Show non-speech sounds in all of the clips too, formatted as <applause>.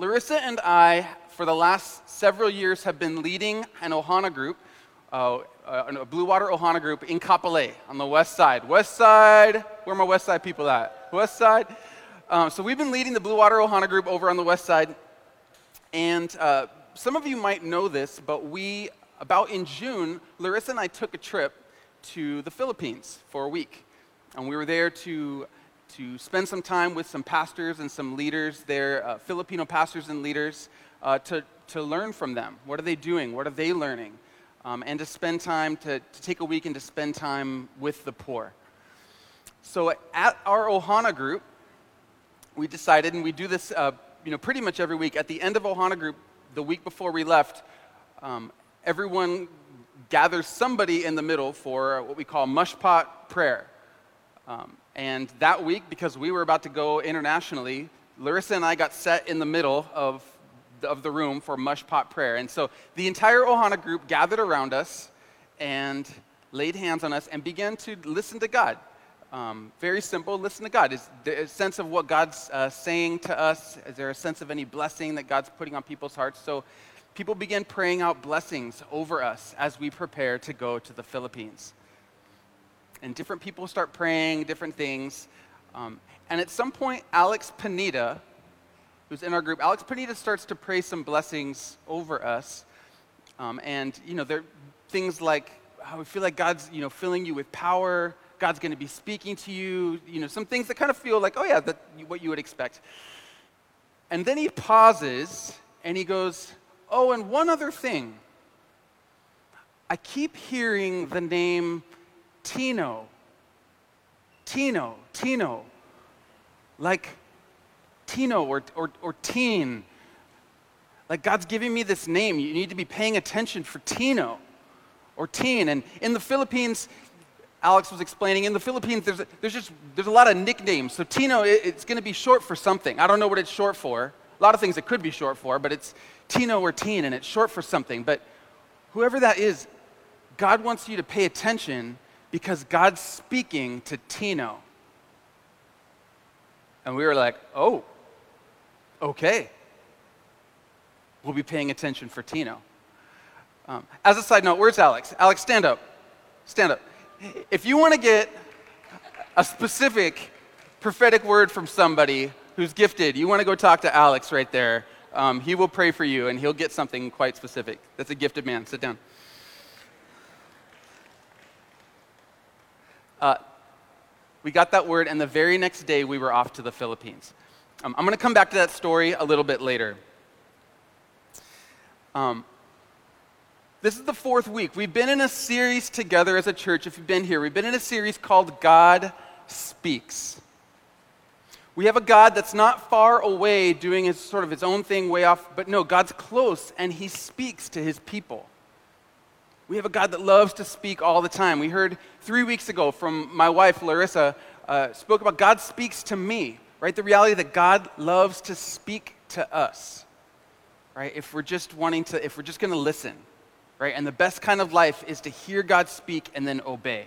Larissa and I, for the last several years, have been leading an Ohana group, uh, uh, a Blue Water Ohana group in Kapolei on the west side. West side, where are my west side people at? West side? Um, so we've been leading the Blue Water Ohana group over on the west side. And uh, some of you might know this, but we, about in June, Larissa and I took a trip to the Philippines for a week. And we were there to to spend some time with some pastors and some leaders there, uh, Filipino pastors and leaders, uh, to, to learn from them. What are they doing? What are they learning? Um, and to spend time, to, to take a week and to spend time with the poor. So at our Ohana group, we decided, and we do this uh, you know, pretty much every week, at the end of Ohana group, the week before we left, um, everyone gathers somebody in the middle for what we call mushpot prayer. Um, and that week, because we were about to go internationally, Larissa and I got set in the middle of, of the room for mush pot prayer. And so the entire Ohana group gathered around us and laid hands on us and began to listen to God. Um, very simple, listen to God. Is there a sense of what God's uh, saying to us? Is there a sense of any blessing that God's putting on people's hearts? So people began praying out blessings over us as we prepare to go to the Philippines and different people start praying different things. Um, and at some point, Alex Panita, who's in our group, Alex Panita starts to pray some blessings over us. Um, and, you know, there are things like how we feel like God's, you know, filling you with power. God's going to be speaking to you. You know, some things that kind of feel like, oh, yeah, that's what you would expect. And then he pauses and he goes, oh, and one other thing. I keep hearing the name Tino. Tino, Tino. Like Tino or, or, or teen. Like God's giving me this name. You need to be paying attention for Tino or teen. And in the Philippines, Alex was explaining, in the Philippines, there's, a, there's just there's a lot of nicknames. So Tino, it, it's going to be short for something. I don't know what it's short for. A lot of things it could be short for, but it's Tino or teen, and it's short for something. But whoever that is, God wants you to pay attention because God's speaking to Tino. And we were like, oh, okay. We'll be paying attention for Tino. Um, as a side note, where's Alex? Alex, stand up. Stand up. If you want to get a specific prophetic word from somebody who's gifted, you want to go talk to Alex right there. Um, he will pray for you and he'll get something quite specific. That's a gifted man. Sit down. Uh, we got that word, and the very next day we were off to the Philippines. Um, I'm going to come back to that story a little bit later. Um, this is the fourth week. We've been in a series together as a church. If you've been here, we've been in a series called God Speaks. We have a God that's not far away doing his sort of his own thing way off, but no, God's close and he speaks to his people. We have a God that loves to speak all the time. We heard three weeks ago from my wife, Larissa, uh, spoke about God speaks to me, right? The reality that God loves to speak to us, right? If we're just wanting to, if we're just going to listen, right? And the best kind of life is to hear God speak and then obey.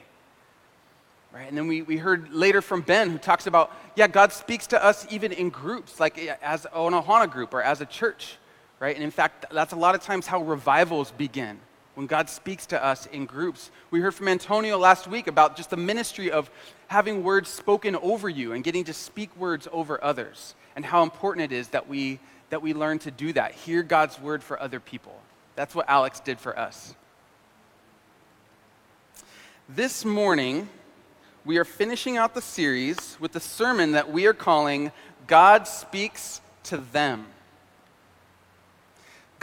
Right? And then we, we heard later from Ben who talks about, yeah, God speaks to us even in groups, like as an Ohana group or as a church, right? And in fact, that's a lot of times how revivals begin when God speaks to us in groups. We heard from Antonio last week about just the ministry of having words spoken over you and getting to speak words over others, and how important it is that we, that we learn to do that, hear God's word for other people. That's what Alex did for us. This morning, we are finishing out the series with the sermon that we are calling God Speaks to Them.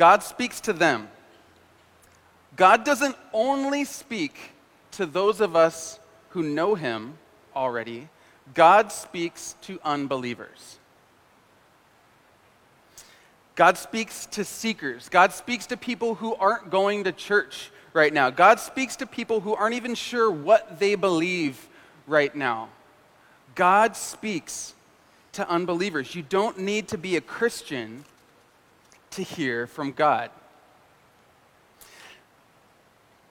God speaks to them. God doesn't only speak to those of us who know Him already, God speaks to unbelievers. God speaks to seekers. God speaks to people who aren't going to church right now. God speaks to people who aren't even sure what they believe right now. God speaks to unbelievers. You don't need to be a Christian to hear from God.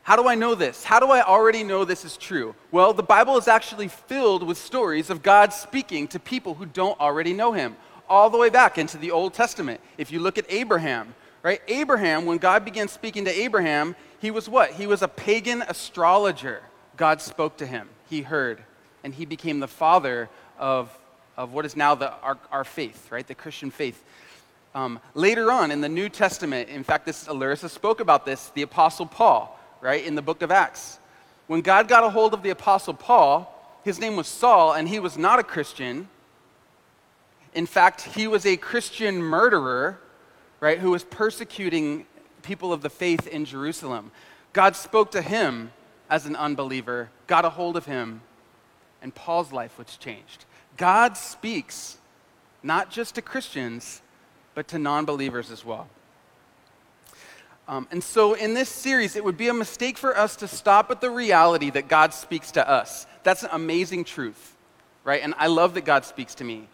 How do I know this? How do I already know this is true? Well, the Bible is actually filled with stories of God speaking to people who don't already know Him. all the way back into the Old Testament. If you look at Abraham, right? Abraham, when God began speaking to Abraham, he was what? He was a pagan astrologer. God spoke to him, he heard, and he became the father of, of what is now the, our, our faith, right? The Christian faith. Um, later on in the New Testament, in fact, this Larissa spoke about this, the Apostle Paul, right, in the book of Acts. When God got a hold of the Apostle Paul, his name was Saul, and he was not a Christian. In fact, he was a Christian murderer, right, who was persecuting people of the faith in Jerusalem. God spoke to him as an unbeliever, got a hold of him, and Paul's life was changed. God speaks not just to Christians, but to non believers as well. Um, and so, in this series, it would be a mistake for us to stop at the reality that God speaks to us. That's an amazing truth, right? And I love that God speaks to me.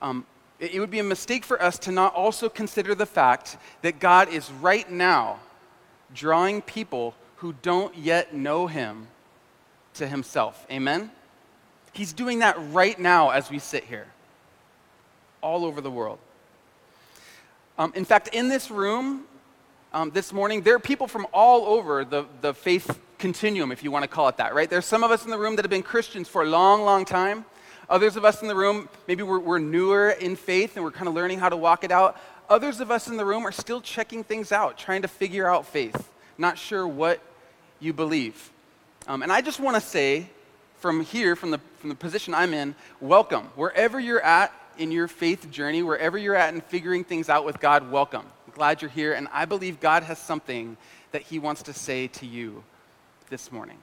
Um, it, it would be a mistake for us to not also consider the fact that God is right now drawing people who don't yet know Him to Himself. Amen? He's doing that right now as we sit here, all over the world. Um, in fact, in this room um, this morning, there are people from all over the, the faith continuum, if you want to call it that, right? There's some of us in the room that have been Christians for a long, long time. Others of us in the room, maybe we're, we're newer in faith and we're kind of learning how to walk it out. Others of us in the room are still checking things out, trying to figure out faith, not sure what you believe. Um, and I just want to say from here, from the, from the position I'm in, welcome. Wherever you're at, in your faith journey, wherever you're at in figuring things out with God, welcome. Glad you're here, and I believe God has something that He wants to say to you this morning.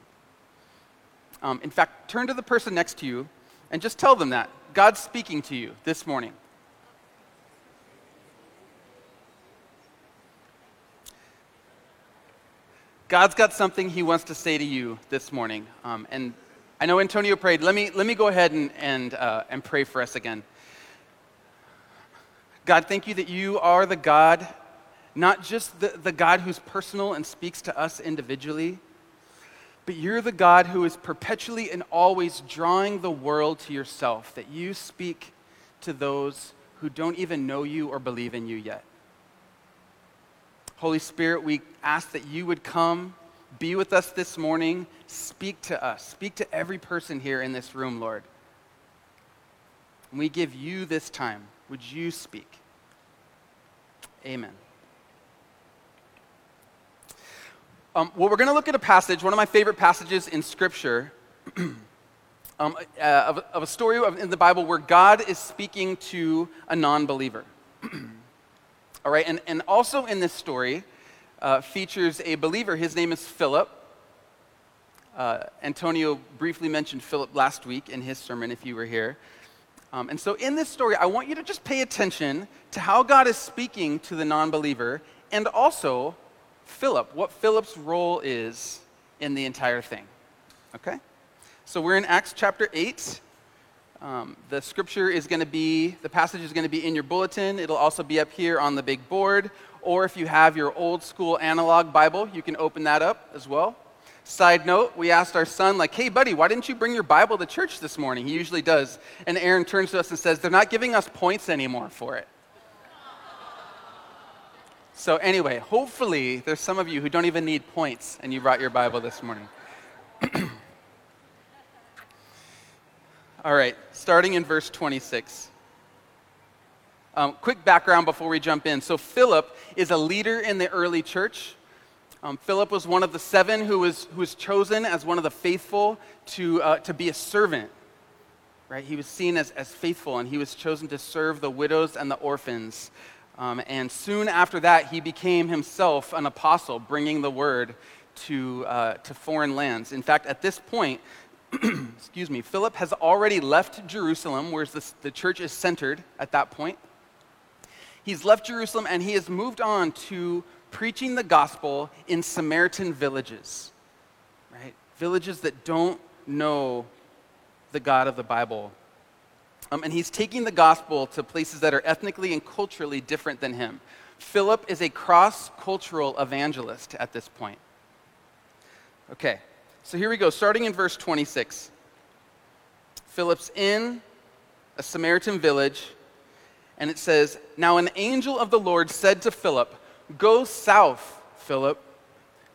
Um, in fact, turn to the person next to you and just tell them that. God's speaking to you this morning. God's got something He wants to say to you this morning. Um, and I know Antonio prayed. Let me, let me go ahead and, and, uh, and pray for us again. God, thank you that you are the God, not just the, the God who's personal and speaks to us individually, but you're the God who is perpetually and always drawing the world to yourself, that you speak to those who don't even know you or believe in you yet. Holy Spirit, we ask that you would come, be with us this morning, speak to us, speak to every person here in this room, Lord. And we give you this time. Would you speak? Amen. Um, well, we're going to look at a passage, one of my favorite passages in Scripture, <clears throat> um, uh, of, of, a story of, in the Bible where God is speaking to a non believer. <clears throat> All right, and, and also in this story uh, features a believer. His name is Philip. Uh, Antonio briefly mentioned Philip last week in his sermon, if you were here. Um, and so, in this story, I want you to just pay attention to how God is speaking to the non believer and also Philip, what Philip's role is in the entire thing. Okay? So, we're in Acts chapter 8. Um, the scripture is going to be, the passage is going to be in your bulletin. It'll also be up here on the big board. Or if you have your old school analog Bible, you can open that up as well. Side note, we asked our son, like, hey, buddy, why didn't you bring your Bible to church this morning? He usually does. And Aaron turns to us and says, they're not giving us points anymore for it. So, anyway, hopefully, there's some of you who don't even need points and you brought your Bible this morning. <clears throat> All right, starting in verse 26. Um, quick background before we jump in. So, Philip is a leader in the early church. Um, Philip was one of the seven who was, who was chosen as one of the faithful to, uh, to be a servant. Right? He was seen as, as faithful, and he was chosen to serve the widows and the orphans. Um, and soon after that, he became himself an apostle, bringing the word to, uh, to foreign lands. In fact, at this point, <clears throat> excuse me, Philip has already left Jerusalem, where the, the church is centered at that point. He's left Jerusalem and he has moved on to preaching the gospel in Samaritan villages, right? Villages that don't know the God of the Bible. Um, and he's taking the gospel to places that are ethnically and culturally different than him. Philip is a cross cultural evangelist at this point. Okay, so here we go, starting in verse 26. Philip's in a Samaritan village, And it says, Now an angel of the Lord said to Philip, Go south, Philip.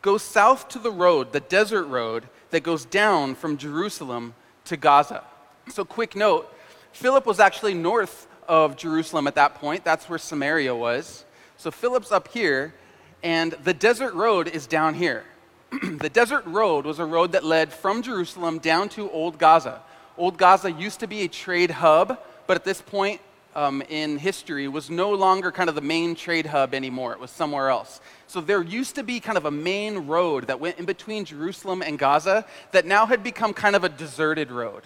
Go south to the road, the desert road that goes down from Jerusalem to Gaza. So, quick note Philip was actually north of Jerusalem at that point. That's where Samaria was. So, Philip's up here, and the desert road is down here. <clears throat> the desert road was a road that led from Jerusalem down to Old Gaza. Old Gaza used to be a trade hub, but at this point um, in history was no longer kind of the main trade hub anymore. It was somewhere else. So there used to be kind of a main road that went in between Jerusalem and Gaza that now had become kind of a deserted road.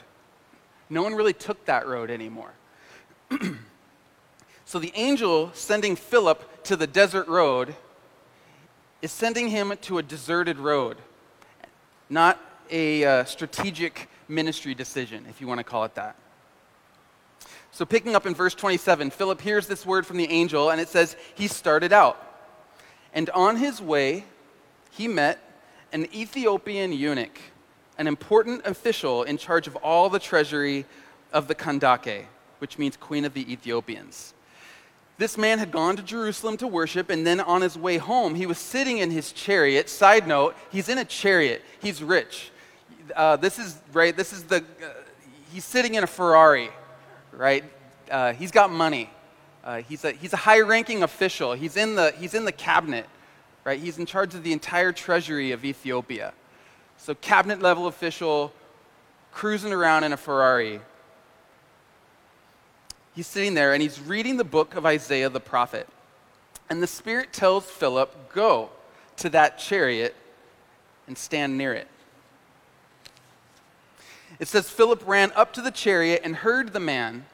No one really took that road anymore. <clears throat> so the angel sending Philip to the desert road is sending him to a deserted road, not a uh, strategic ministry decision, if you want to call it that. So, picking up in verse 27, Philip hears this word from the angel, and it says, He started out. And on his way, he met an Ethiopian eunuch, an important official in charge of all the treasury of the Kandake, which means Queen of the Ethiopians. This man had gone to Jerusalem to worship, and then on his way home, he was sitting in his chariot. Side note, he's in a chariot. He's rich. Uh, this is, right, this is the, uh, he's sitting in a Ferrari, right? Uh, he's got money. Uh, he's, a, he's a high ranking official. He's in, the, he's in the cabinet, right? He's in charge of the entire treasury of Ethiopia. So, cabinet level official cruising around in a Ferrari he's sitting there and he's reading the book of Isaiah the prophet. And the Spirit tells Philip, Go to that chariot and stand near it. It says, Philip ran up to the chariot and heard the man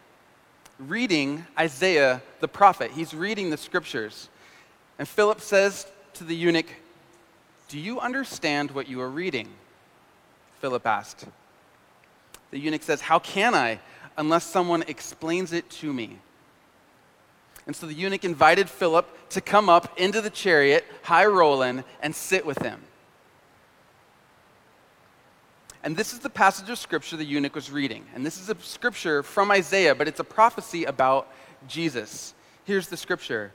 reading Isaiah the prophet. He's reading the scriptures. And Philip says to the eunuch, Do you understand what you are reading? Philip asked. The eunuch says, How can I? unless someone explains it to me. And so the eunuch invited Philip to come up into the chariot, high rolling, and sit with him. And this is the passage of scripture the eunuch was reading. And this is a scripture from Isaiah, but it's a prophecy about Jesus. Here's the scripture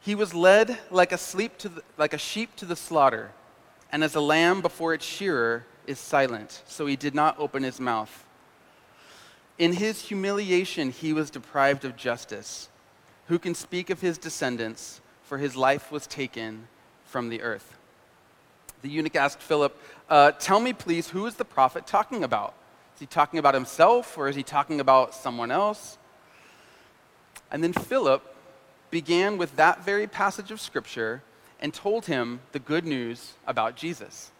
He was led like a, sleep to the, like a sheep to the slaughter, and as a lamb before its shearer is silent, so he did not open his mouth. In his humiliation, he was deprived of justice. Who can speak of his descendants? For his life was taken from the earth. The eunuch asked Philip, uh, Tell me, please, who is the prophet talking about? Is he talking about himself or is he talking about someone else? And then Philip began with that very passage of scripture and told him the good news about Jesus.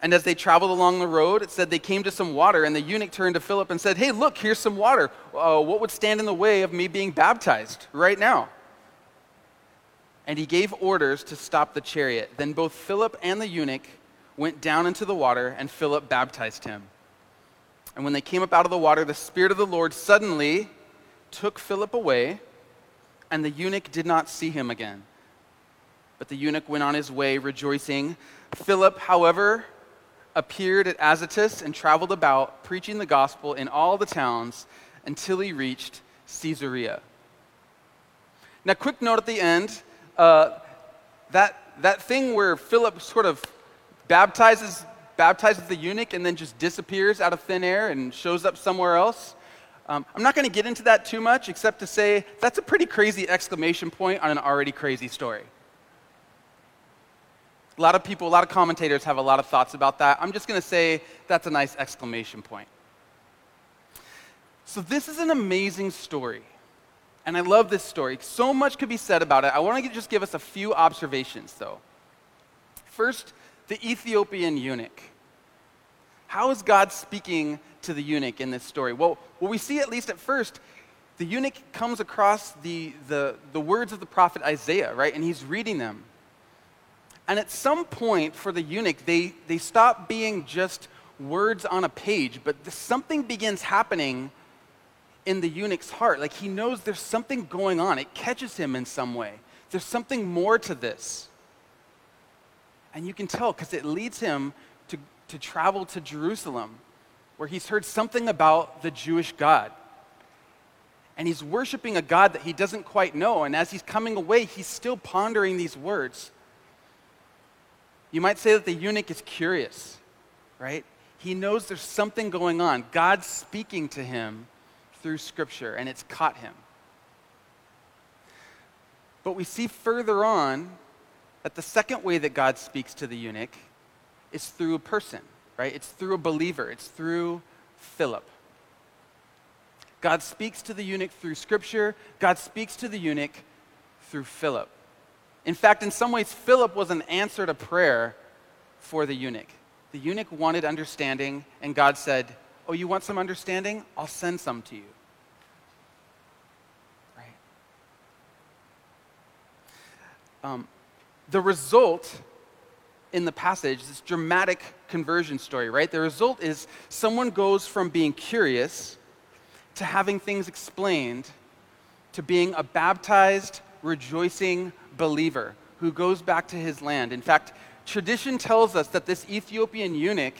And as they traveled along the road, it said they came to some water, and the eunuch turned to Philip and said, Hey, look, here's some water. Uh, what would stand in the way of me being baptized right now? And he gave orders to stop the chariot. Then both Philip and the eunuch went down into the water, and Philip baptized him. And when they came up out of the water, the Spirit of the Lord suddenly took Philip away, and the eunuch did not see him again. But the eunuch went on his way rejoicing. Philip, however, appeared at Azotus and traveled about, preaching the gospel in all the towns until he reached Caesarea. Now, quick note at the end uh, that, that thing where Philip sort of baptizes, baptizes the eunuch and then just disappears out of thin air and shows up somewhere else. Um, I'm not going to get into that too much, except to say that's a pretty crazy exclamation point on an already crazy story. A lot of people, a lot of commentators have a lot of thoughts about that. I'm just going to say that's a nice exclamation point. So, this is an amazing story. And I love this story. So much could be said about it. I want to just give us a few observations, though. First, the Ethiopian eunuch. How is God speaking to the eunuch in this story? Well, what we see, at least at first, the eunuch comes across the, the, the words of the prophet Isaiah, right? And he's reading them. And at some point for the eunuch, they, they stop being just words on a page, but something begins happening in the eunuch's heart. Like he knows there's something going on, it catches him in some way. There's something more to this. And you can tell because it leads him to, to travel to Jerusalem, where he's heard something about the Jewish God. And he's worshiping a God that he doesn't quite know. And as he's coming away, he's still pondering these words. You might say that the eunuch is curious, right? He knows there's something going on. God's speaking to him through Scripture, and it's caught him. But we see further on that the second way that God speaks to the eunuch is through a person, right? It's through a believer, it's through Philip. God speaks to the eunuch through Scripture, God speaks to the eunuch through Philip. In fact, in some ways, Philip was an answer to prayer for the eunuch. The eunuch wanted understanding, and God said, Oh, you want some understanding? I'll send some to you. Right? Um, the result in the passage, this dramatic conversion story, right? The result is someone goes from being curious to having things explained to being a baptized, rejoicing believer who goes back to his land. In fact, tradition tells us that this Ethiopian eunuch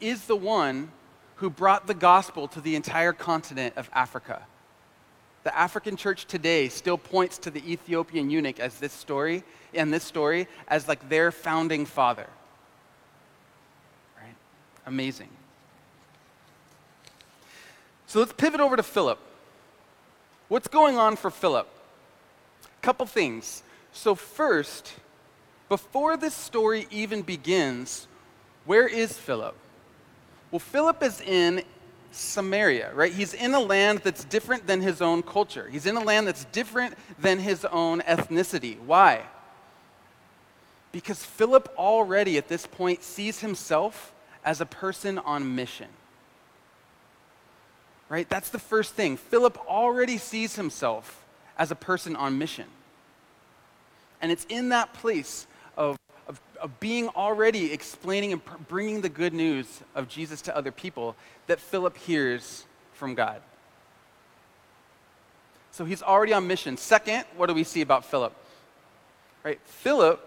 is the one who brought the gospel to the entire continent of Africa. The African church today still points to the Ethiopian eunuch as this story, and this story as like their founding father. Right? Amazing. So let's pivot over to Philip. What's going on for Philip? Couple things. So, first, before this story even begins, where is Philip? Well, Philip is in Samaria, right? He's in a land that's different than his own culture. He's in a land that's different than his own ethnicity. Why? Because Philip already at this point sees himself as a person on mission. Right? That's the first thing. Philip already sees himself as a person on mission. And it's in that place of of, being already explaining and bringing the good news of Jesus to other people that Philip hears from God. So he's already on mission. Second, what do we see about Philip? Right? Philip,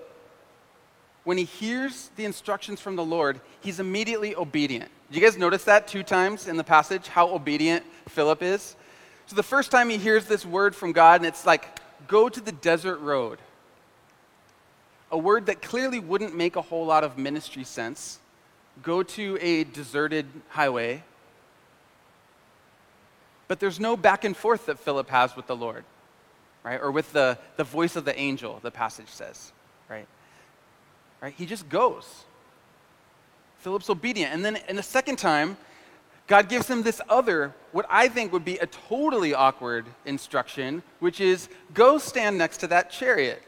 when he hears the instructions from the Lord, he's immediately obedient. You guys notice that two times in the passage, how obedient Philip is? So the first time he hears this word from God, and it's like, go to the desert road a word that clearly wouldn't make a whole lot of ministry sense. Go to a deserted highway. But there's no back and forth that Philip has with the Lord, right? Or with the, the voice of the angel, the passage says, right? Right? He just goes. Philip's obedient. And then in the second time, God gives him this other, what I think would be a totally awkward instruction, which is go stand next to that chariot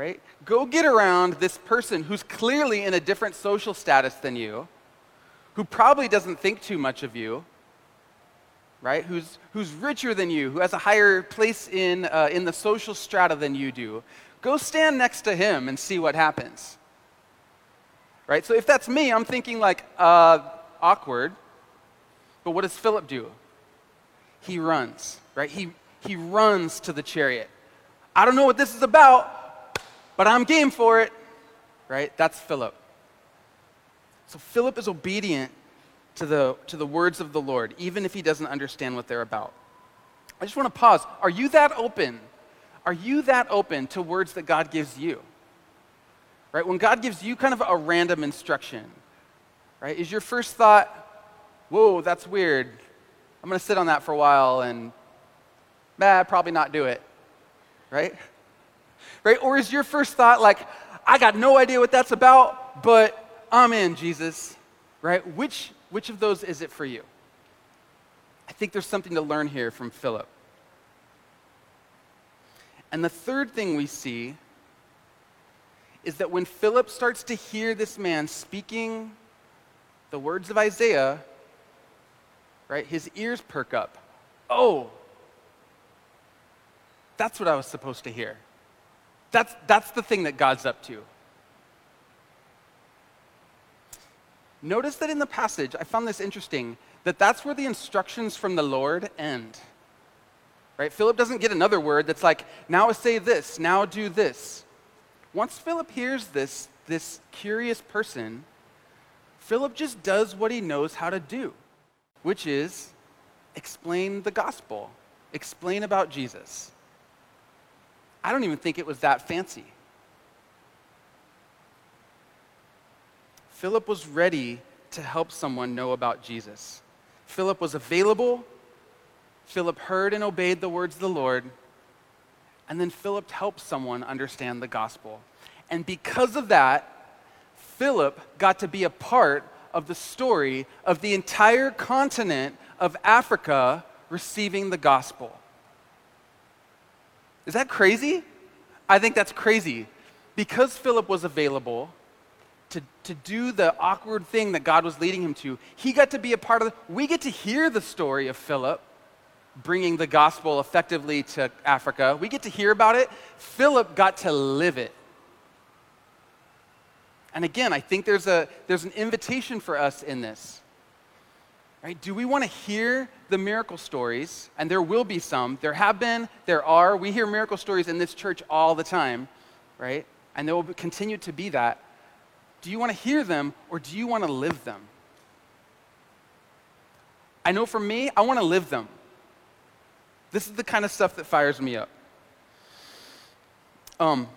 right? Go get around this person who's clearly in a different social status than you, who probably doesn't think too much of you, right? Who's, who's richer than you, who has a higher place in, uh, in the social strata than you do. Go stand next to him and see what happens. Right? So if that's me, I'm thinking like, uh, awkward. But what does Philip do? He runs, right? He, he runs to the chariot. I don't know what this is about, but I'm game for it, right? That's Philip. So Philip is obedient to the, to the words of the Lord, even if he doesn't understand what they're about. I just want to pause. Are you that open? Are you that open to words that God gives you? Right? When God gives you kind of a random instruction, right? Is your first thought, whoa, that's weird. I'm going to sit on that for a while and, nah, probably not do it, right? Right? Or is your first thought like, I got no idea what that's about, but I'm in, Jesus, right? Which, which of those is it for you? I think there's something to learn here from Philip. And the third thing we see is that when Philip starts to hear this man speaking the words of Isaiah, right, his ears perk up. Oh, that's what I was supposed to hear. That's, that's the thing that God's up to. Notice that in the passage, I found this interesting, that that's where the instructions from the Lord end. Right? Philip doesn't get another word that's like, now say this, now do this. Once Philip hears this, this curious person, Philip just does what he knows how to do, which is explain the gospel, explain about Jesus. I don't even think it was that fancy. Philip was ready to help someone know about Jesus. Philip was available. Philip heard and obeyed the words of the Lord. And then Philip helped someone understand the gospel. And because of that, Philip got to be a part of the story of the entire continent of Africa receiving the gospel. Is that crazy? I think that's crazy. Because Philip was available to, to do the awkward thing that God was leading him to, he got to be a part of it. We get to hear the story of Philip bringing the gospel effectively to Africa. We get to hear about it. Philip got to live it. And again, I think there's, a, there's an invitation for us in this. Right? Do we want to hear the miracle stories? And there will be some. There have been, there are. We hear miracle stories in this church all the time, right? And there will continue to be that. Do you want to hear them or do you want to live them? I know for me, I want to live them. This is the kind of stuff that fires me up. Um,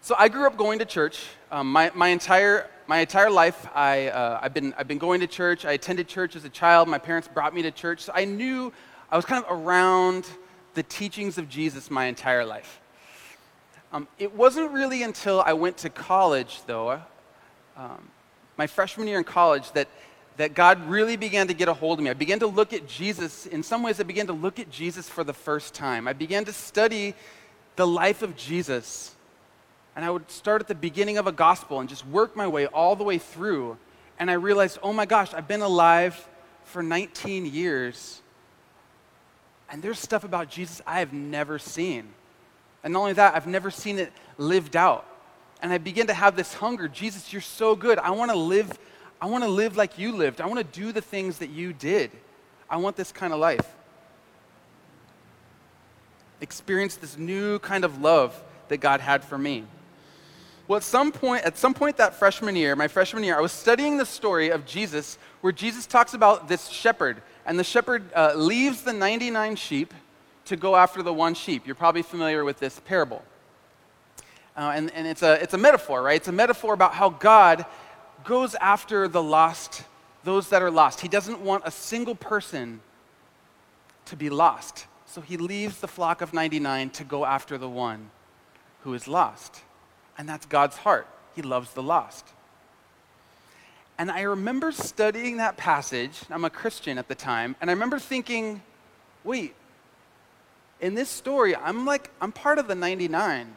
so I grew up going to church. Um, my, my, entire, my entire life, I, uh, I've, been, I've been going to church. I attended church as a child. My parents brought me to church. So I knew I was kind of around the teachings of Jesus my entire life. Um, it wasn't really until I went to college, though, um, my freshman year in college, that, that God really began to get a hold of me. I began to look at Jesus. In some ways, I began to look at Jesus for the first time. I began to study the life of Jesus and I would start at the beginning of a gospel and just work my way all the way through. And I realized, oh my gosh, I've been alive for 19 years. And there's stuff about Jesus I have never seen. And not only that, I've never seen it lived out. And I begin to have this hunger Jesus, you're so good. I want to live. I want to live like you lived. I want to do the things that you did. I want this kind of life. Experience this new kind of love that God had for me. Well, at some point, at some point that freshman year, my freshman year, I was studying the story of Jesus, where Jesus talks about this shepherd, and the shepherd uh, leaves the 99 sheep to go after the one sheep. You're probably familiar with this parable. Uh, and, and it's, a, it's a metaphor, right? It's a metaphor about how God goes after the lost, those that are lost. He doesn't want a single person to be lost. So he leaves the flock of 99 to go after the one who is lost. And that's God's heart. He loves the lost. And I remember studying that passage. I'm a Christian at the time. And I remember thinking, wait, in this story, I'm like, I'm part of the 99.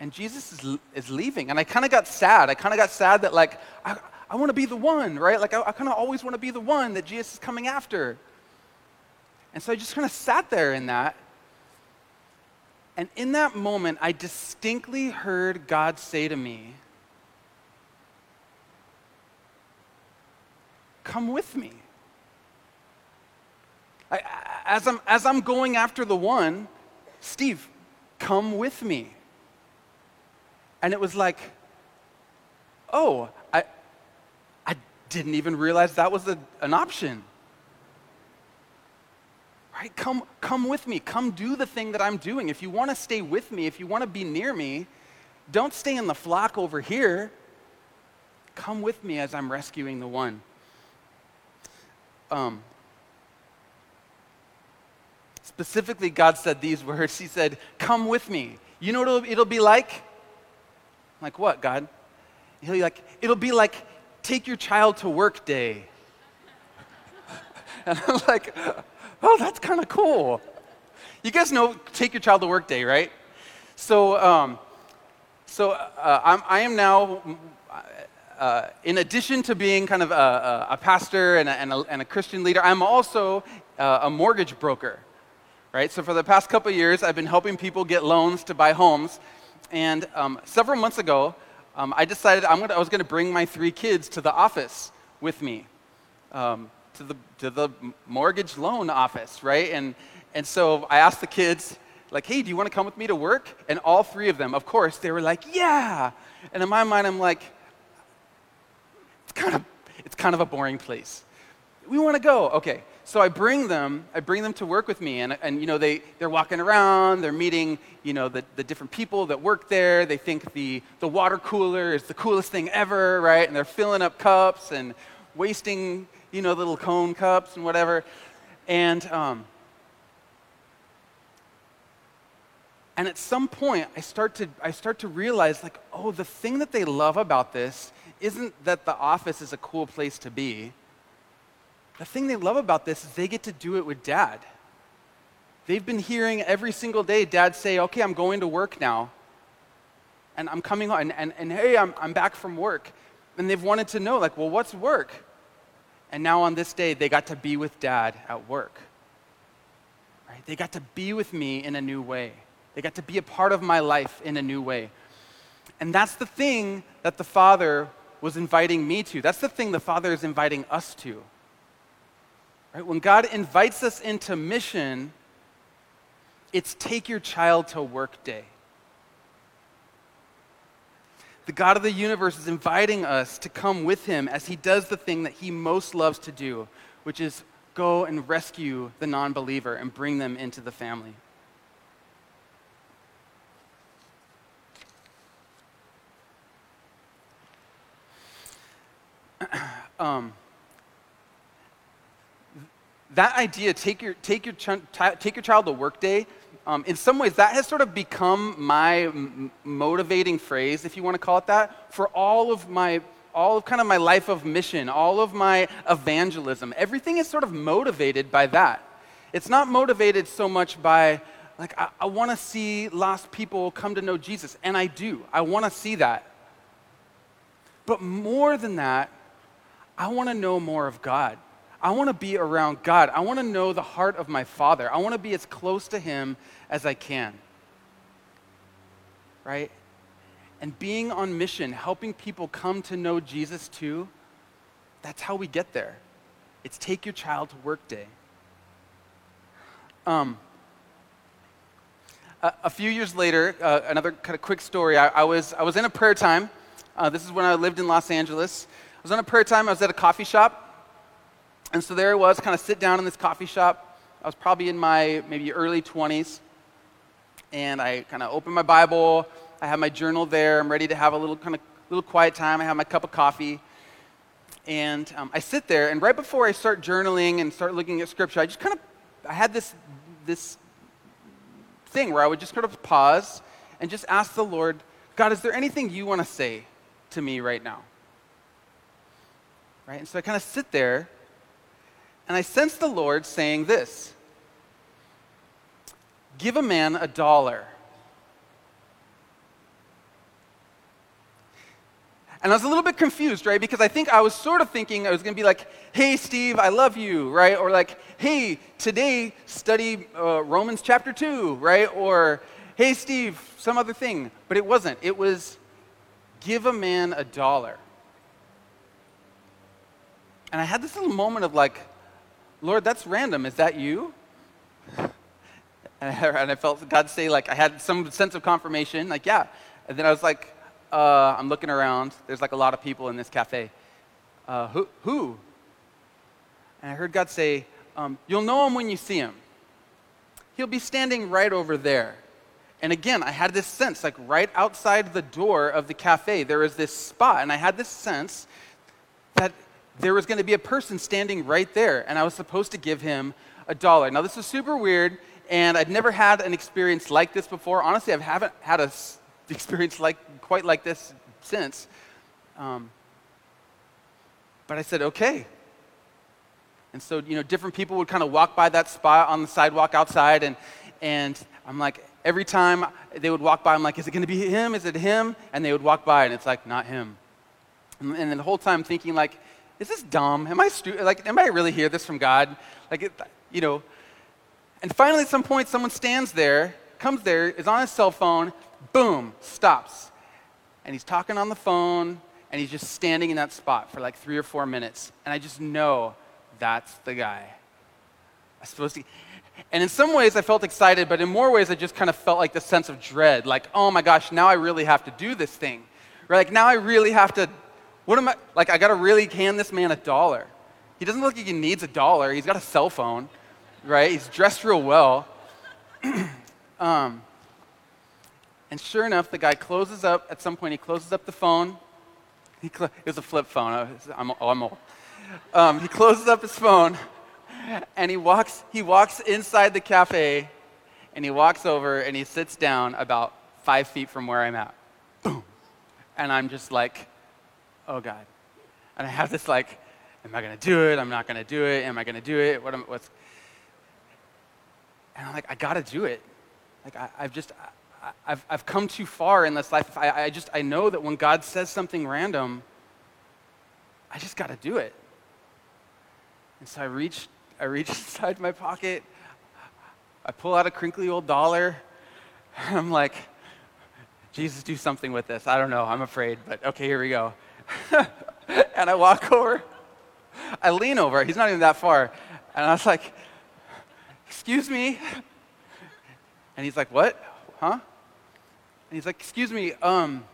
And Jesus is, is leaving. And I kind of got sad. I kind of got sad that, like, I, I want to be the one, right? Like, I, I kind of always want to be the one that Jesus is coming after. And so I just kind of sat there in that. And in that moment, I distinctly heard God say to me, Come with me. I, as, I'm, as I'm going after the one, Steve, come with me. And it was like, oh, I, I didn't even realize that was a, an option. Right? Come, come with me. Come do the thing that I'm doing. If you want to stay with me, if you want to be near me, don't stay in the flock over here. Come with me as I'm rescuing the one. Um, specifically, God said these <laughs> words. He said, Come with me. You know what it'll, it'll be like? Like what, God? He'll be like, it'll be like take your child to work day. <laughs> and I'm like, oh, that's kind of cool. You guys know take your child to work day, right? So, um, so uh, I'm, I am now, uh, in addition to being kind of a, a pastor and a, and, a, and a, Christian leader, I'm also uh, a mortgage broker, right? So for the past couple years, I've been helping people get loans to buy homes. And um, several months ago, um, I decided gonna, I was going to bring my three kids to the office with me. Um, to the, to the mortgage loan office, right? And, and so I asked the kids, like, hey, do you want to come with me to work? And all three of them, of course, they were like, yeah. And in my mind, I'm like, it's kind of, it's kind of a boring place. we want to go. Okay. So I bring them, I bring them to work with me, and, and you know, they, they're walking around, they're meeting, you know, the, the different people that work there. They think the, the water cooler is the coolest thing ever, right? And they're filling up cups and wasting, you know, little cone cups and whatever. And, um, and at some point, I start, to, I start to realize, like, oh, the thing that they love about this isn't that the office is a cool place to be the thing they love about this is they get to do it with dad. They've been hearing every single day dad say, Okay, I'm going to work now. And I'm coming home, and, and, and hey, I'm, I'm back from work. And they've wanted to know, like, well, what's work? And now on this day, they got to be with dad at work. Right? They got to be with me in a new way. They got to be a part of my life in a new way. And that's the thing that the Father was inviting me to. That's the thing the Father is inviting us to. Right? When God invites us into mission, it's take your child to work day. The God of the universe is inviting us to come with him as he does the thing that he most loves to do, which is go and rescue the non believer and bring them into the family. <clears throat> um, that idea, take your, take your, ch- take your child to work day, um, in some ways, that has sort of become my m- motivating phrase, if you want to call it that, for all of my, all of kind of my life of mission, all of my evangelism. Everything is sort of motivated by that. It's not motivated so much by, like, I, I want to see lost people come to know Jesus, and I do. I want to see that. But more than that, I want to know more of God. I want to be around God. I want to know the heart of my Father. I want to be as close to Him as I can. Right? And being on mission, helping people come to know Jesus too, that's how we get there. It's take your child to work day. Um, a, a few years later, uh, another kind of quick story. I, I, was, I was in a prayer time. Uh, this is when I lived in Los Angeles. I was on a prayer time. I was at a coffee shop. And so there I was, kind of sit down in this coffee shop. I was probably in my maybe early 20s. And I kind of open my Bible. I have my journal there. I'm ready to have a little kind of little quiet time. I have my cup of coffee. And um, I sit there, and right before I start journaling and start looking at scripture, I just kind of, I had this, this thing where I would just kind of pause and just ask the Lord, God, is there anything you want to say to me right now? Right? And so I kind of sit there and I sensed the Lord saying this Give a man a dollar. And I was a little bit confused, right? Because I think I was sort of thinking I was going to be like, hey, Steve, I love you, right? Or like, hey, today study uh, Romans chapter 2, right? Or, hey, Steve, some other thing. But it wasn't. It was, give a man a dollar. And I had this little moment of like, Lord, that's random. Is that you? And I felt God say, like, I had some sense of confirmation, like, yeah. And then I was like, uh, I'm looking around. There's like a lot of people in this cafe. Uh, who? Who? And I heard God say, um, You'll know him when you see him. He'll be standing right over there. And again, I had this sense, like right outside the door of the cafe, there was this spot, and I had this sense there was going to be a person standing right there, and I was supposed to give him a dollar. Now, this was super weird, and I'd never had an experience like this before. Honestly, I haven't had an <laughs> experience like quite like this since. Um, but I said, okay. And so, you know, different people would kind of walk by that spot on the sidewalk outside, and, and I'm like, every time they would walk by, I'm like, is it going to be him? Is it him? And they would walk by, and it's like, not him. And, and the whole time thinking, like, is this dumb? Am I stu- like, am I really hear this from God? Like, it, you know. And finally, at some point, someone stands there, comes there, is on his cell phone, boom, stops, and he's talking on the phone, and he's just standing in that spot for like three or four minutes, and I just know that's the guy. I'm supposed to. And in some ways, I felt excited, but in more ways, I just kind of felt like the sense of dread, like, oh my gosh, now I really have to do this thing. Right? Like, now I really have to what am I, like, I got to really hand this man a dollar. He doesn't look like he needs a dollar. He's got a cell phone, right? He's dressed real well. <clears throat> um, and sure enough, the guy closes up, at some point, he closes up the phone. He cl- it was a flip phone. I'm, oh, I'm old. Um, he closes up his phone and he walks, he walks inside the cafe and he walks over and he sits down about five feet from where I'm at. Boom. And I'm just like, oh God. And I have this like, am I going to do it? I'm not going to do it. Am I going to do it? What am, what's. And I'm like, I got to do it. Like, I, have just, I, have I've come too far in this life. I, I just, I know that when God says something random, I just got to do it. And so I reach, I reach <laughs> inside my pocket. I pull out a crinkly old dollar. And I'm like, Jesus, do something with this. I don't know. I'm afraid, but okay, here we go. <laughs> and I walk over. I lean over. He's not even that far. And I was like, Excuse me. And he's like, What? Huh? And he's like, Excuse me, um,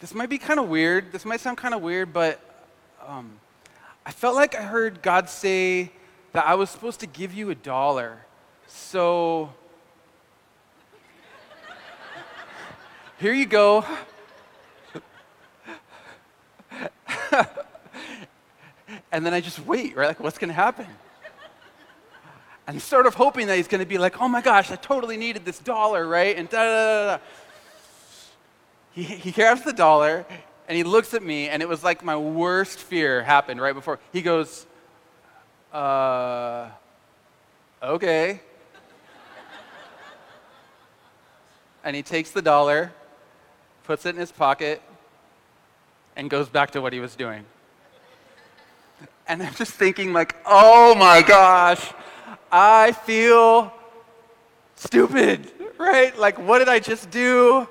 this might be kind of weird. This might sound kind of weird, but um, I felt like I heard God say that I was supposed to give you a dollar. So <laughs> here you go. <laughs> and then I just wait, right? Like, what's going to happen? And sort of hoping that he's going to be like, oh my gosh, I totally needed this dollar, right? And da da da da. He, he grabs the dollar and he looks at me, and it was like my worst fear happened right before. He goes, uh, okay. and he takes the dollar, puts it in his pocket, and goes back to what he was doing. And I'm just thinking, like, oh my gosh, I feel stupid, right? Like, what did I just do?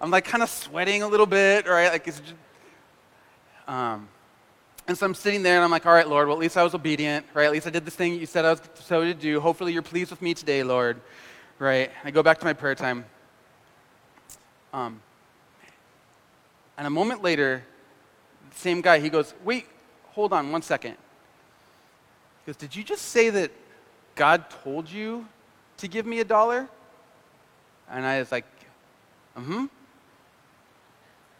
I'm like kind of sweating a little bit, right? Like, it's just, um, and so I'm sitting there and I'm like, all right, Lord, well, at least I was obedient, right? At least I did this thing you said I was supposed to do. Hopefully you're pleased with me today, Lord, right? I go back to my prayer time. Um, and a moment later, same guy, he goes, wait, hold on one second. He goes, did you just say that God told you to give me a dollar? And I was like, mm-hmm.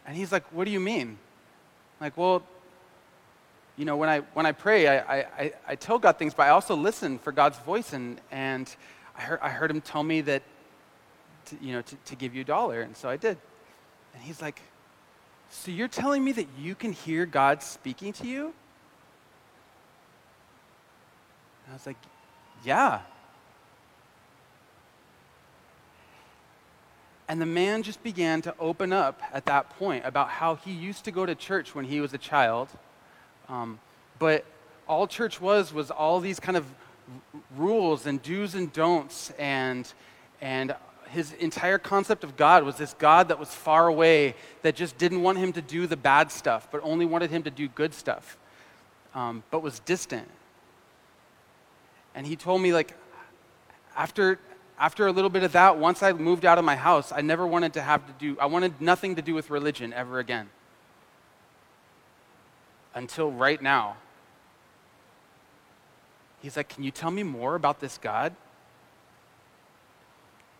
And he's like, what do you mean? I'm Like, well, you know, when I, when I pray, I, I, I tell God things, but I also listen for God's voice. And, and I, heard, I heard him tell me that, to, you know, to, to give you a dollar. And so I did. And he's like, so you're telling me that you can hear God speaking to you? And I was like, yeah. And the man just began to open up at that point about how he used to go to church when he was a child. Um, but all church was was all these kind of rules and do's and don'ts and and his entire concept of God was this God that was far away, that just didn't want him to do the bad stuff, but only wanted him to do good stuff, um, but was distant. And he told me, like, after, after a little bit of that, once I moved out of my house, I never wanted to have to do, I wanted nothing to do with religion ever again. Until right now. He's like, Can you tell me more about this God?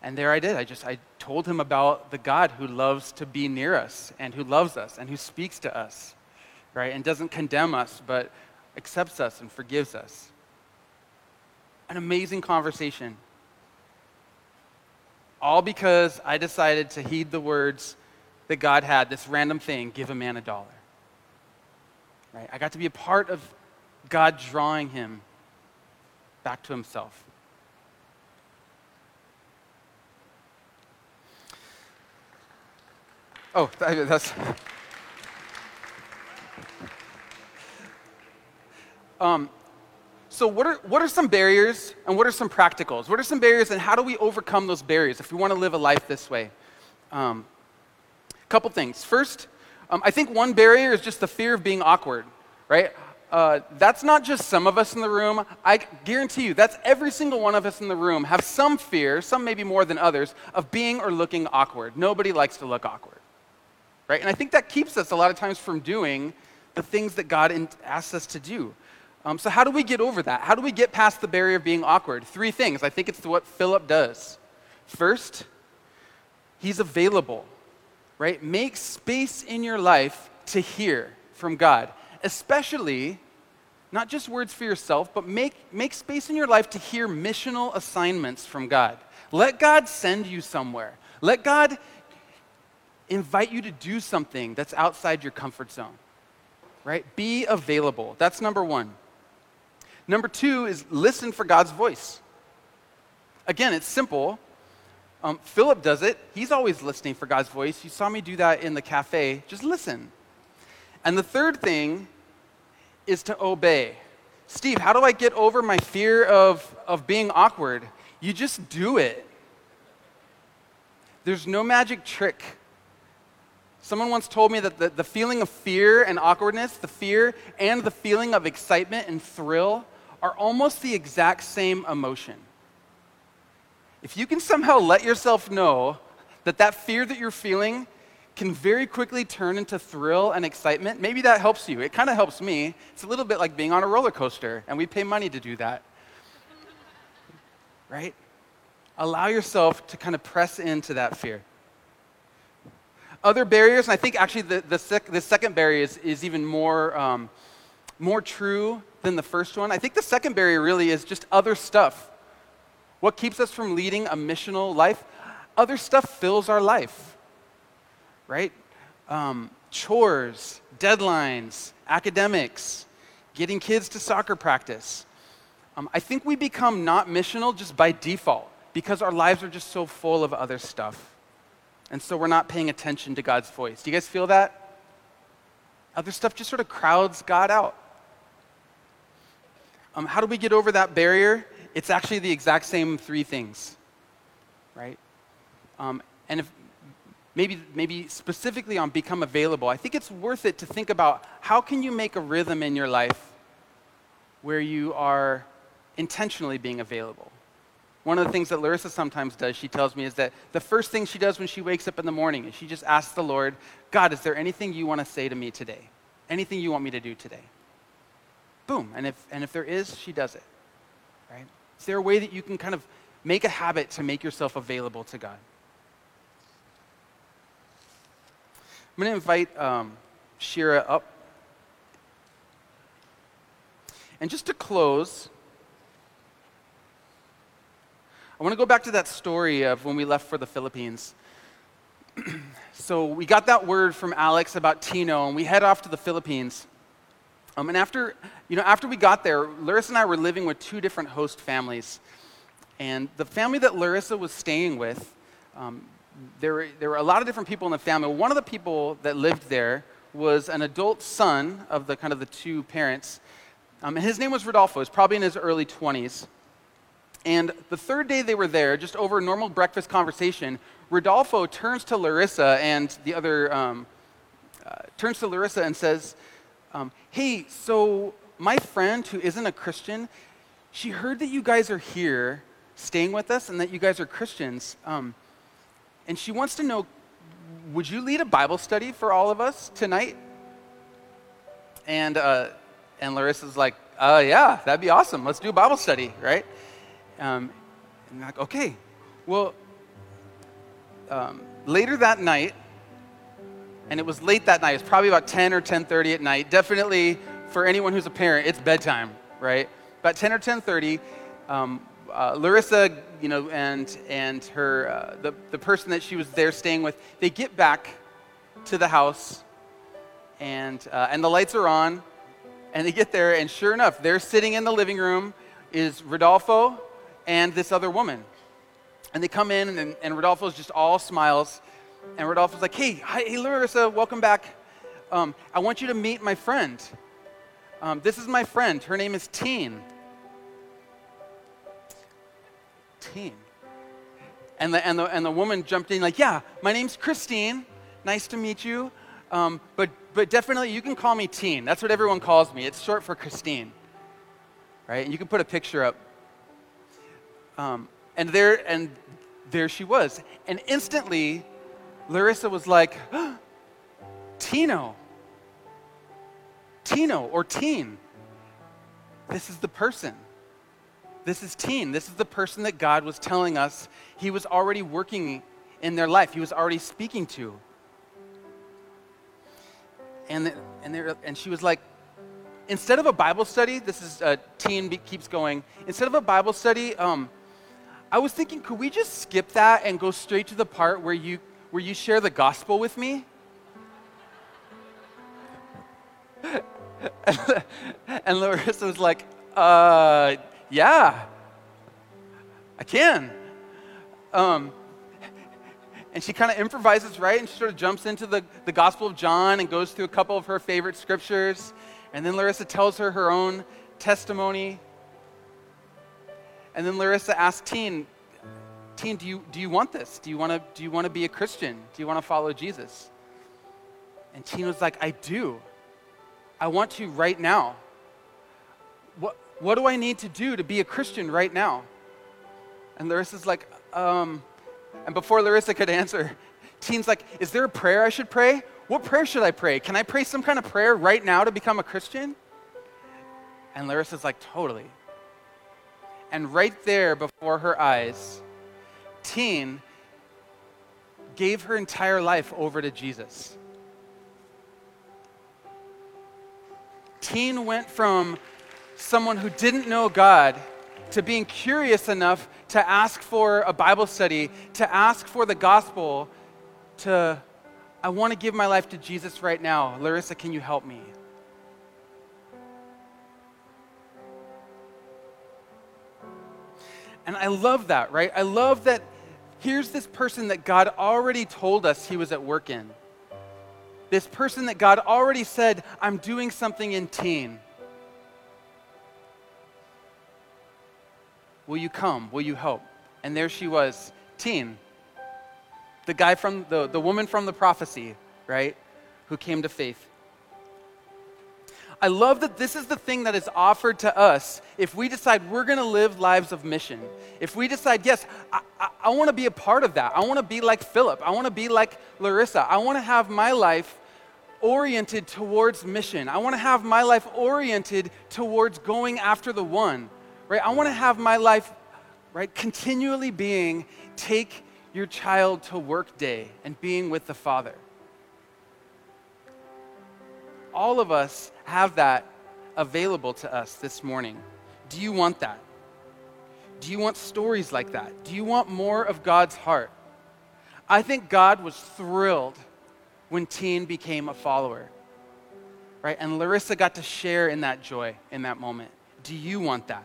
And there I did. I just I told him about the God who loves to be near us and who loves us and who speaks to us, right? And doesn't condemn us, but accepts us and forgives us. An amazing conversation. All because I decided to heed the words that God had, this random thing, give a man a dollar. Right? I got to be a part of God drawing him back to himself. Oh, that's. Um, so, what are, what are some barriers and what are some practicals? What are some barriers and how do we overcome those barriers if we want to live a life this way? A um, couple things. First, um, I think one barrier is just the fear of being awkward, right? Uh, that's not just some of us in the room. I guarantee you, that's every single one of us in the room have some fear, some maybe more than others, of being or looking awkward. Nobody likes to look awkward right? And I think that keeps us a lot of times from doing the things that God asks us to do. Um, so, how do we get over that? How do we get past the barrier of being awkward? Three things. I think it's what Philip does. First, he's available, right? Make space in your life to hear from God, especially not just words for yourself, but make, make space in your life to hear missional assignments from God. Let God send you somewhere. Let God invite you to do something that's outside your comfort zone, right? Be available. That's number one. Number two is listen for God's voice. Again, it's simple. Um, Philip does it. He's always listening for God's voice. You saw me do that in the cafe. Just listen. And the third thing is to obey. Steve, how do I get over my fear of, of being awkward? You just do it. There's no magic trick. Someone once told me that the, the feeling of fear and awkwardness, the fear and the feeling of excitement and thrill are almost the exact same emotion. If you can somehow let yourself know that that fear that you're feeling can very quickly turn into thrill and excitement, maybe that helps you. It kind of helps me. It's a little bit like being on a roller coaster, and we pay money to do that. <laughs> Right? Allow yourself to kind of press into that fear. Other barriers, and I think actually the, the, sec, the second barrier is, is even more, um, more true than the first one. I think the second barrier really is just other stuff. What keeps us from leading a missional life? Other stuff fills our life right? Um, chores, deadlines, academics, getting kids to soccer practice. Um, I think we become not missional just by default because our lives are just so full of other stuff. And so we're not paying attention to God's voice. Do you guys feel that? Other stuff just sort of crowds God out. Um, how do we get over that barrier? It's actually the exact same three things, right? Um, and if maybe, maybe specifically on become available, I think it's worth it to think about how can you make a rhythm in your life where you are intentionally being available. One of the things that Larissa sometimes does, she tells me, is that the first thing she does when she wakes up in the morning is she just asks the Lord, God, is there anything you want to say to me today? Anything you want me to do today? Boom. And if, and if there is, she does it. Right? Is there a way that you can kind of make a habit to make yourself available to God? I'm going to invite um, Shira up. And just to close, I want to go back to that story of when we left for the Philippines. <clears throat> so we got that word from Alex about Tino, and we head off to the Philippines. Um, and after, you know, after we got there, Larissa and I were living with two different host families. And the family that Larissa was staying with, um, there were, there were a lot of different people in the family. One of the people that lived there was an adult son of the kind of the two parents. Um, and his name was Rodolfo. He was probably in his early 20s. And the third day they were there, just over a normal breakfast conversation, Rodolfo turns to Larissa and the other, um, uh, turns to Larissa and says, um, Hey, so my friend who isn't a Christian, she heard that you guys are here staying with us and that you guys are Christians. Um, and she wants to know would you lead a Bible study for all of us tonight? And, uh, and Larissa's like, uh, yeah, that'd be awesome. Let's do a Bible study, right? Um, and like, okay. Well, um, later that night, and it was late that night. It was probably about 10 or 10:30 at night. Definitely for anyone who's a parent, it's bedtime, right? About 10 or 10:30, um, uh, Larissa, you know, and, and her, uh, the, the person that she was there staying with, they get back to the house and, uh, and the lights are on and they get there and sure enough, they're sitting in the living room is Rodolfo and this other woman. And they come in and, and Rodolfo's just all smiles. And Rodolfo's like, hey, hey, Larissa, welcome back. Um, I want you to meet my friend. Um, this is my friend. Her name is Teen. 13. And the, and, the, and the woman jumped in, like, Yeah, my name's Christine. Nice to meet you. Um, but, but definitely, you can call me Teen. That's what everyone calls me. It's short for Christine. Right? And you can put a picture up. Um, and, there, and there she was. And instantly, Larissa was like, <gasps> Tino. Tino or teen. This is the person. This is teen. This is the person that God was telling us he was already working in their life, he was already speaking to. And, and, and she was like, instead of a Bible study, this is a teen be, keeps going, instead of a Bible study, um, I was thinking, could we just skip that and go straight to the part where you, where you share the gospel with me? <laughs> and Larissa was like, uh, yeah, I can. Um, and she kind of improvises, right? And she sort of jumps into the, the Gospel of John and goes through a couple of her favorite scriptures. And then Larissa tells her her own testimony. And then Larissa asked Teen, Teen, do you, do you want this? Do you want to do you want to be a Christian? Do you want to follow Jesus? And Teen was like, I do. I want to right now. What, what do I need to do to be a Christian right now? And Larissa's like, um, and before Larissa could answer, Teen's like, Is there a prayer I should pray? What prayer should I pray? Can I pray some kind of prayer right now to become a Christian? And Larissa's like, Totally. And right there before her eyes, Teen gave her entire life over to Jesus. Teen went from someone who didn't know God to being curious enough to ask for a Bible study, to ask for the gospel, to, I want to give my life to Jesus right now. Larissa, can you help me? And I love that, right? I love that here's this person that God already told us he was at work in. This person that God already said, I'm doing something in teen. Will you come? Will you help? And there she was, teen. The guy from the, the woman from the prophecy, right? Who came to faith. I love that this is the thing that is offered to us if we decide we're going to live lives of mission. If we decide, yes, I, I, I want to be a part of that. I want to be like Philip. I want to be like Larissa. I want to have my life oriented towards mission. I want to have my life oriented towards going after the one right? I want to have my life, right, continually being take your child to work day and being with the Father. All of us have that available to us this morning. Do you want that? Do you want stories like that? Do you want more of God's heart? I think God was thrilled when Teen became a follower. Right? And Larissa got to share in that joy in that moment. Do you want that?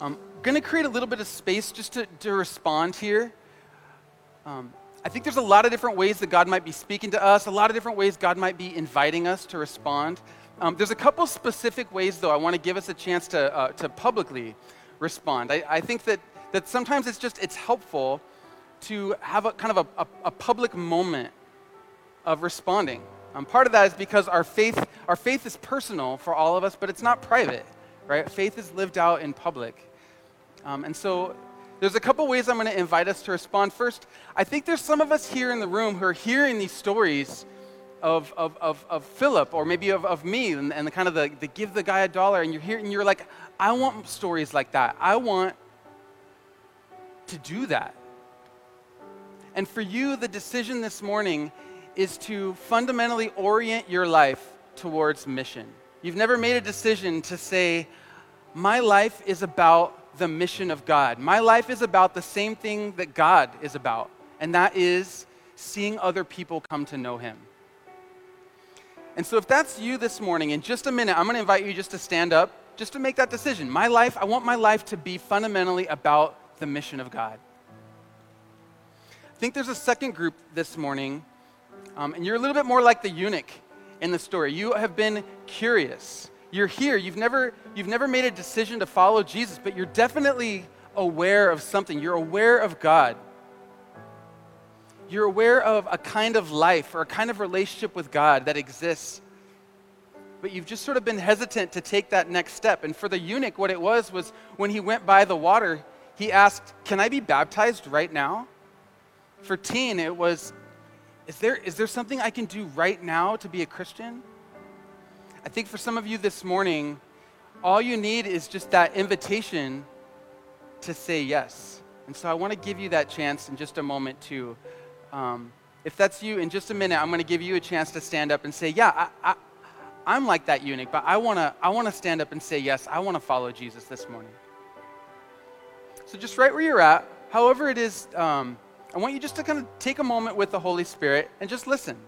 I'm going to create a little bit of space just to, to respond here. Um, I think there's a lot of different ways that God might be speaking to us, a lot of different ways God might be inviting us to respond. Um, there's a couple specific ways, though, I want to give us a chance to, uh, to publicly respond. I, I, think that, that sometimes it's just, it's helpful to have a kind of a, a, a public moment of responding. Um, part of that is because our faith, our faith is personal for all of us, but it's not private right? Faith is lived out in public. Um, and so there's a couple ways I'm going to invite us to respond. First, I think there's some of us here in the room who are hearing these stories of, of, of, of Philip or maybe of, of me and, and the kind of the, the give the guy a dollar and you're here and you're like, I want stories like that. I want to do that. And for you, the decision this morning is to fundamentally orient your life towards mission. You've never made a decision to say, My life is about the mission of God. My life is about the same thing that God is about, and that is seeing other people come to know Him. And so, if that's you this morning, in just a minute, I'm going to invite you just to stand up, just to make that decision. My life, I want my life to be fundamentally about the mission of God. I think there's a second group this morning, um, and you're a little bit more like the eunuch in the story. You have been curious. You're here. You've never, you've never made a decision to follow Jesus, but you're definitely aware of something. You're aware of God. You're aware of a kind of life or a kind of relationship with God that exists. But you've just sort of been hesitant to take that next step. And for the eunuch, what it was was when he went by the water, he asked, Can I be baptized right now? For teen, it was, is there, is there something I can do right now to be a Christian? I think for some of you this morning, all you need is just that invitation to say yes. And so I want to give you that chance in just a moment to. Um, if that's you, in just a minute, I'm going to give you a chance to stand up and say, Yeah, I, I, am like that eunuch, but I want to I wanna stand up and say, Yes, I want to follow Jesus this morning. So just right where you're at, however it is, um, I want you just to kind of take a moment with the Holy Spirit and just listen.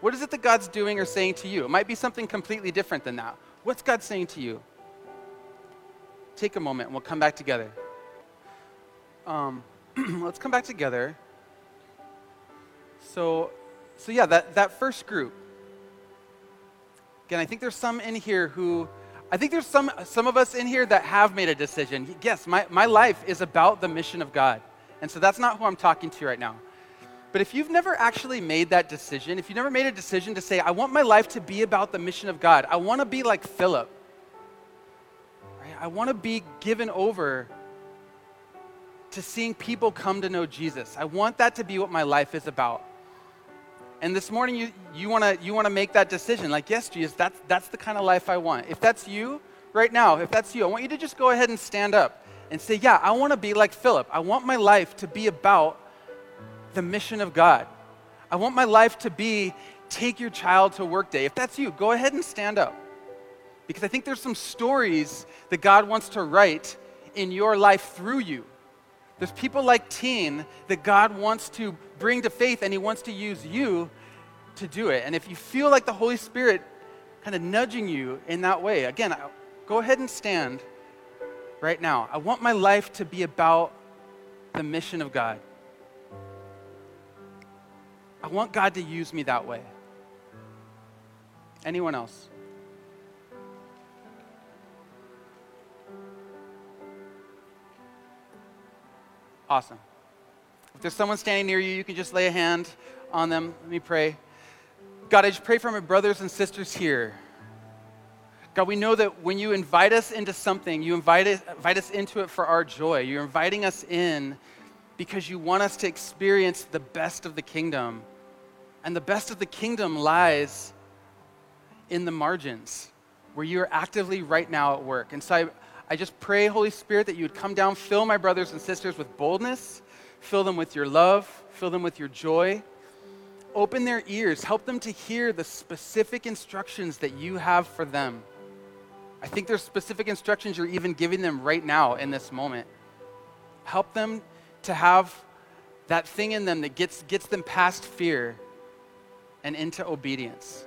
What is it that God's doing or saying to you? It might be something completely different than that. What's God saying to you? Take a moment and we'll come back together. Um, <clears throat> let's come back together. So, so yeah, that, that first group. Again, I think there's some in here who, I think there's some, some of us in here that have made a decision. Yes, my, my life is about the mission of God. And so that's not who I'm talking to right now. But if you've never actually made that decision, if you've never made a decision to say, I want my life to be about the mission of God, I want to be like Philip, right? I want to be given over to seeing people come to know Jesus. I want that to be what my life is about. And this morning, you, you want to you wanna make that decision like, yes, Jesus, that's, that's the kind of life I want. If that's you right now, if that's you, I want you to just go ahead and stand up and say, yeah, I want to be like Philip. I want my life to be about the mission of God. I want my life to be take your child to work day. If that's you, go ahead and stand up. Because I think there's some stories that God wants to write in your life through you. There's people like Teen that God wants to bring to faith and He wants to use you to do it. And if you feel like the Holy Spirit kind of nudging you in that way, again, go ahead and stand right now. I want my life to be about the mission of God. I want God to use me that way. Anyone else? Awesome. If there's someone standing near you, you can just lay a hand on them. Let me pray. God, I just pray for my brothers and sisters here. God, we know that when you invite us into something, you invite, it, invite us into it for our joy. You're inviting us in because you want us to experience the best of the kingdom. And the best of the kingdom lies in the margins, where you're actively right now at work. And so I, I just pray, Holy Spirit, that you would come down, fill my brothers and sisters with boldness, fill them with your love, fill them with your joy. Open their ears, help them to hear the specific instructions that you have for them. I think there's specific instructions you're even giving them right now in this moment. Help them to have that thing in them that gets, gets them past fear and into obedience.